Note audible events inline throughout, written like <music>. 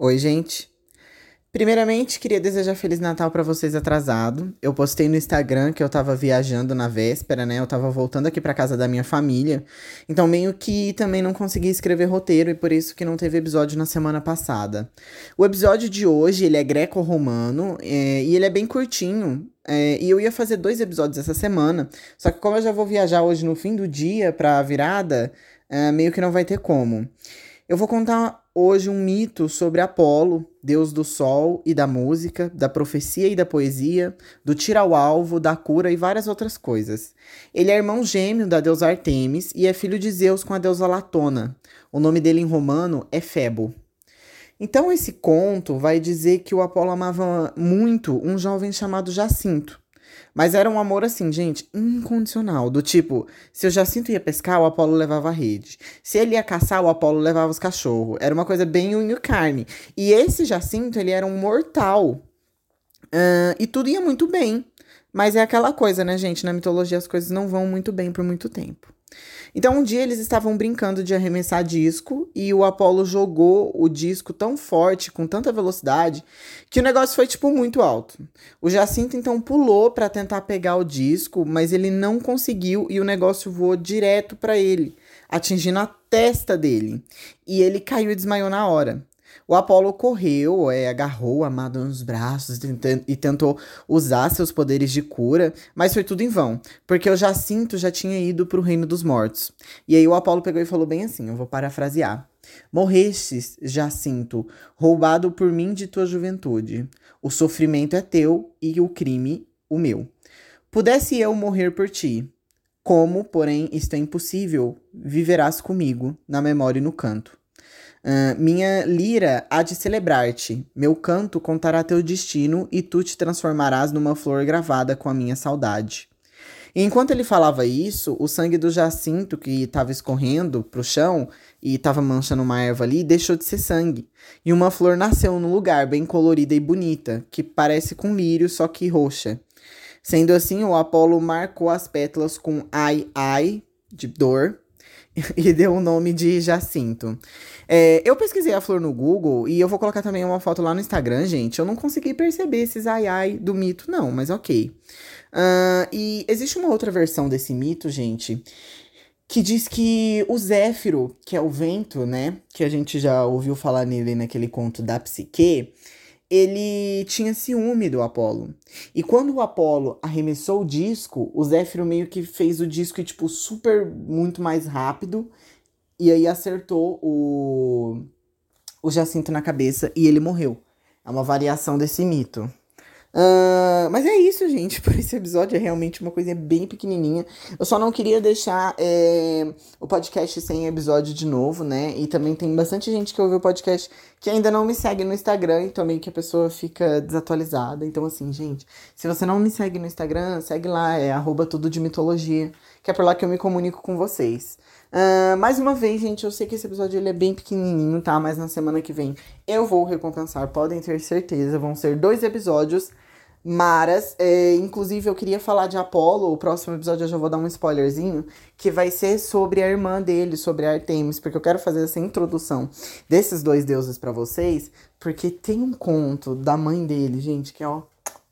Oi, gente. Primeiramente, queria desejar Feliz Natal para vocês atrasado. Eu postei no Instagram que eu tava viajando na véspera, né? Eu tava voltando aqui para casa da minha família. Então, meio que também não consegui escrever roteiro e por isso que não teve episódio na semana passada. O episódio de hoje, ele é greco-romano é, e ele é bem curtinho. É, e eu ia fazer dois episódios essa semana, só que como eu já vou viajar hoje no fim do dia pra virada, é, meio que não vai ter como. Eu vou contar hoje um mito sobre Apolo, deus do sol e da música, da profecia e da poesia, do tiro ao alvo, da cura e várias outras coisas. Ele é irmão gêmeo da deusa Artemis e é filho de Zeus com a deusa Latona. O nome dele em romano é Febo. Então esse conto vai dizer que o Apolo amava muito um jovem chamado Jacinto. Mas era um amor assim, gente, incondicional. Do tipo, se o Jacinto ia pescar, o Apolo levava a rede. Se ele ia caçar, o Apolo levava os cachorros. Era uma coisa bem unha carne. E esse Jacinto, ele era um mortal. Uh, e tudo ia muito bem. Mas é aquela coisa, né, gente? Na mitologia as coisas não vão muito bem por muito tempo. Então, um dia eles estavam brincando de arremessar disco e o Apollo jogou o disco tão forte, com tanta velocidade, que o negócio foi tipo muito alto. O Jacinto então pulou para tentar pegar o disco, mas ele não conseguiu e o negócio voou direto para ele, atingindo a testa dele. E ele caiu e desmaiou na hora. O Apolo correu, é, agarrou a amado nos braços e tentou usar seus poderes de cura, mas foi tudo em vão, porque o Jacinto já tinha ido para o reino dos mortos. E aí o Apolo pegou e falou bem assim: eu vou parafrasear. Morrestes, Jacinto, roubado por mim de tua juventude. O sofrimento é teu e o crime o meu. Pudesse eu morrer por ti, como, porém, isto é impossível, viverás comigo, na memória e no canto. Minha lira há de celebrar-te, meu canto contará teu destino e tu te transformarás numa flor gravada com a minha saudade. E enquanto ele falava isso, o sangue do Jacinto que estava escorrendo pro chão e estava manchando uma erva ali deixou de ser sangue. E uma flor nasceu no lugar, bem colorida e bonita, que parece com lírio, só que roxa. Sendo assim, o Apolo marcou as pétalas com ai ai, de dor, <laughs> e deu o nome de Jacinto. É, eu pesquisei a flor no Google e eu vou colocar também uma foto lá no Instagram, gente. Eu não consegui perceber esses ai ai do mito, não, mas ok. Uh, e existe uma outra versão desse mito, gente, que diz que o Zéfiro, que é o vento, né? Que a gente já ouviu falar nele naquele conto da Psique ele tinha ciúme do Apolo. E quando o Apolo arremessou o disco, o Zéfiro meio que fez o disco, tipo, super muito mais rápido. E aí acertou o, o Jacinto na cabeça e ele morreu. É uma variação desse mito. Uh, mas é isso, gente. <laughs> Por esse episódio é realmente uma coisa bem pequenininha. Eu só não queria deixar é, o podcast sem episódio de novo, né? E também tem bastante gente que ouve o podcast que ainda não me segue no Instagram e também que a pessoa fica desatualizada. Então, assim, gente, se você não me segue no Instagram, segue lá, é arroba tudo de mitologia, que é por lá que eu me comunico com vocês. Uh, mais uma vez, gente, eu sei que esse episódio ele é bem pequenininho, tá? Mas na semana que vem eu vou recompensar, podem ter certeza. Vão ser dois episódios maras. É, inclusive, eu queria falar de Apolo. O próximo episódio eu já vou dar um spoilerzinho. Que vai ser sobre a irmã dele, sobre Artemis. Porque eu quero fazer essa introdução desses dois deuses para vocês. Porque tem um conto da mãe dele, gente, que é ó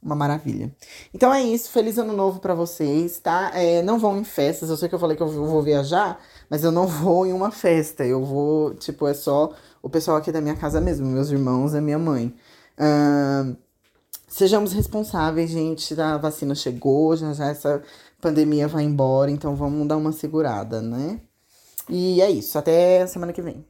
uma maravilha. Então é isso, feliz ano novo para vocês, tá? É, não vão em festas, eu sei que eu falei que eu vou viajar, mas eu não <laughs> vou em uma festa, eu vou, tipo, é só o pessoal aqui da minha casa mesmo, meus irmãos e minha mãe. Uh, sejamos responsáveis, gente, a vacina chegou, já já essa pandemia vai embora, então vamos dar uma segurada, né? E é isso, até semana que vem.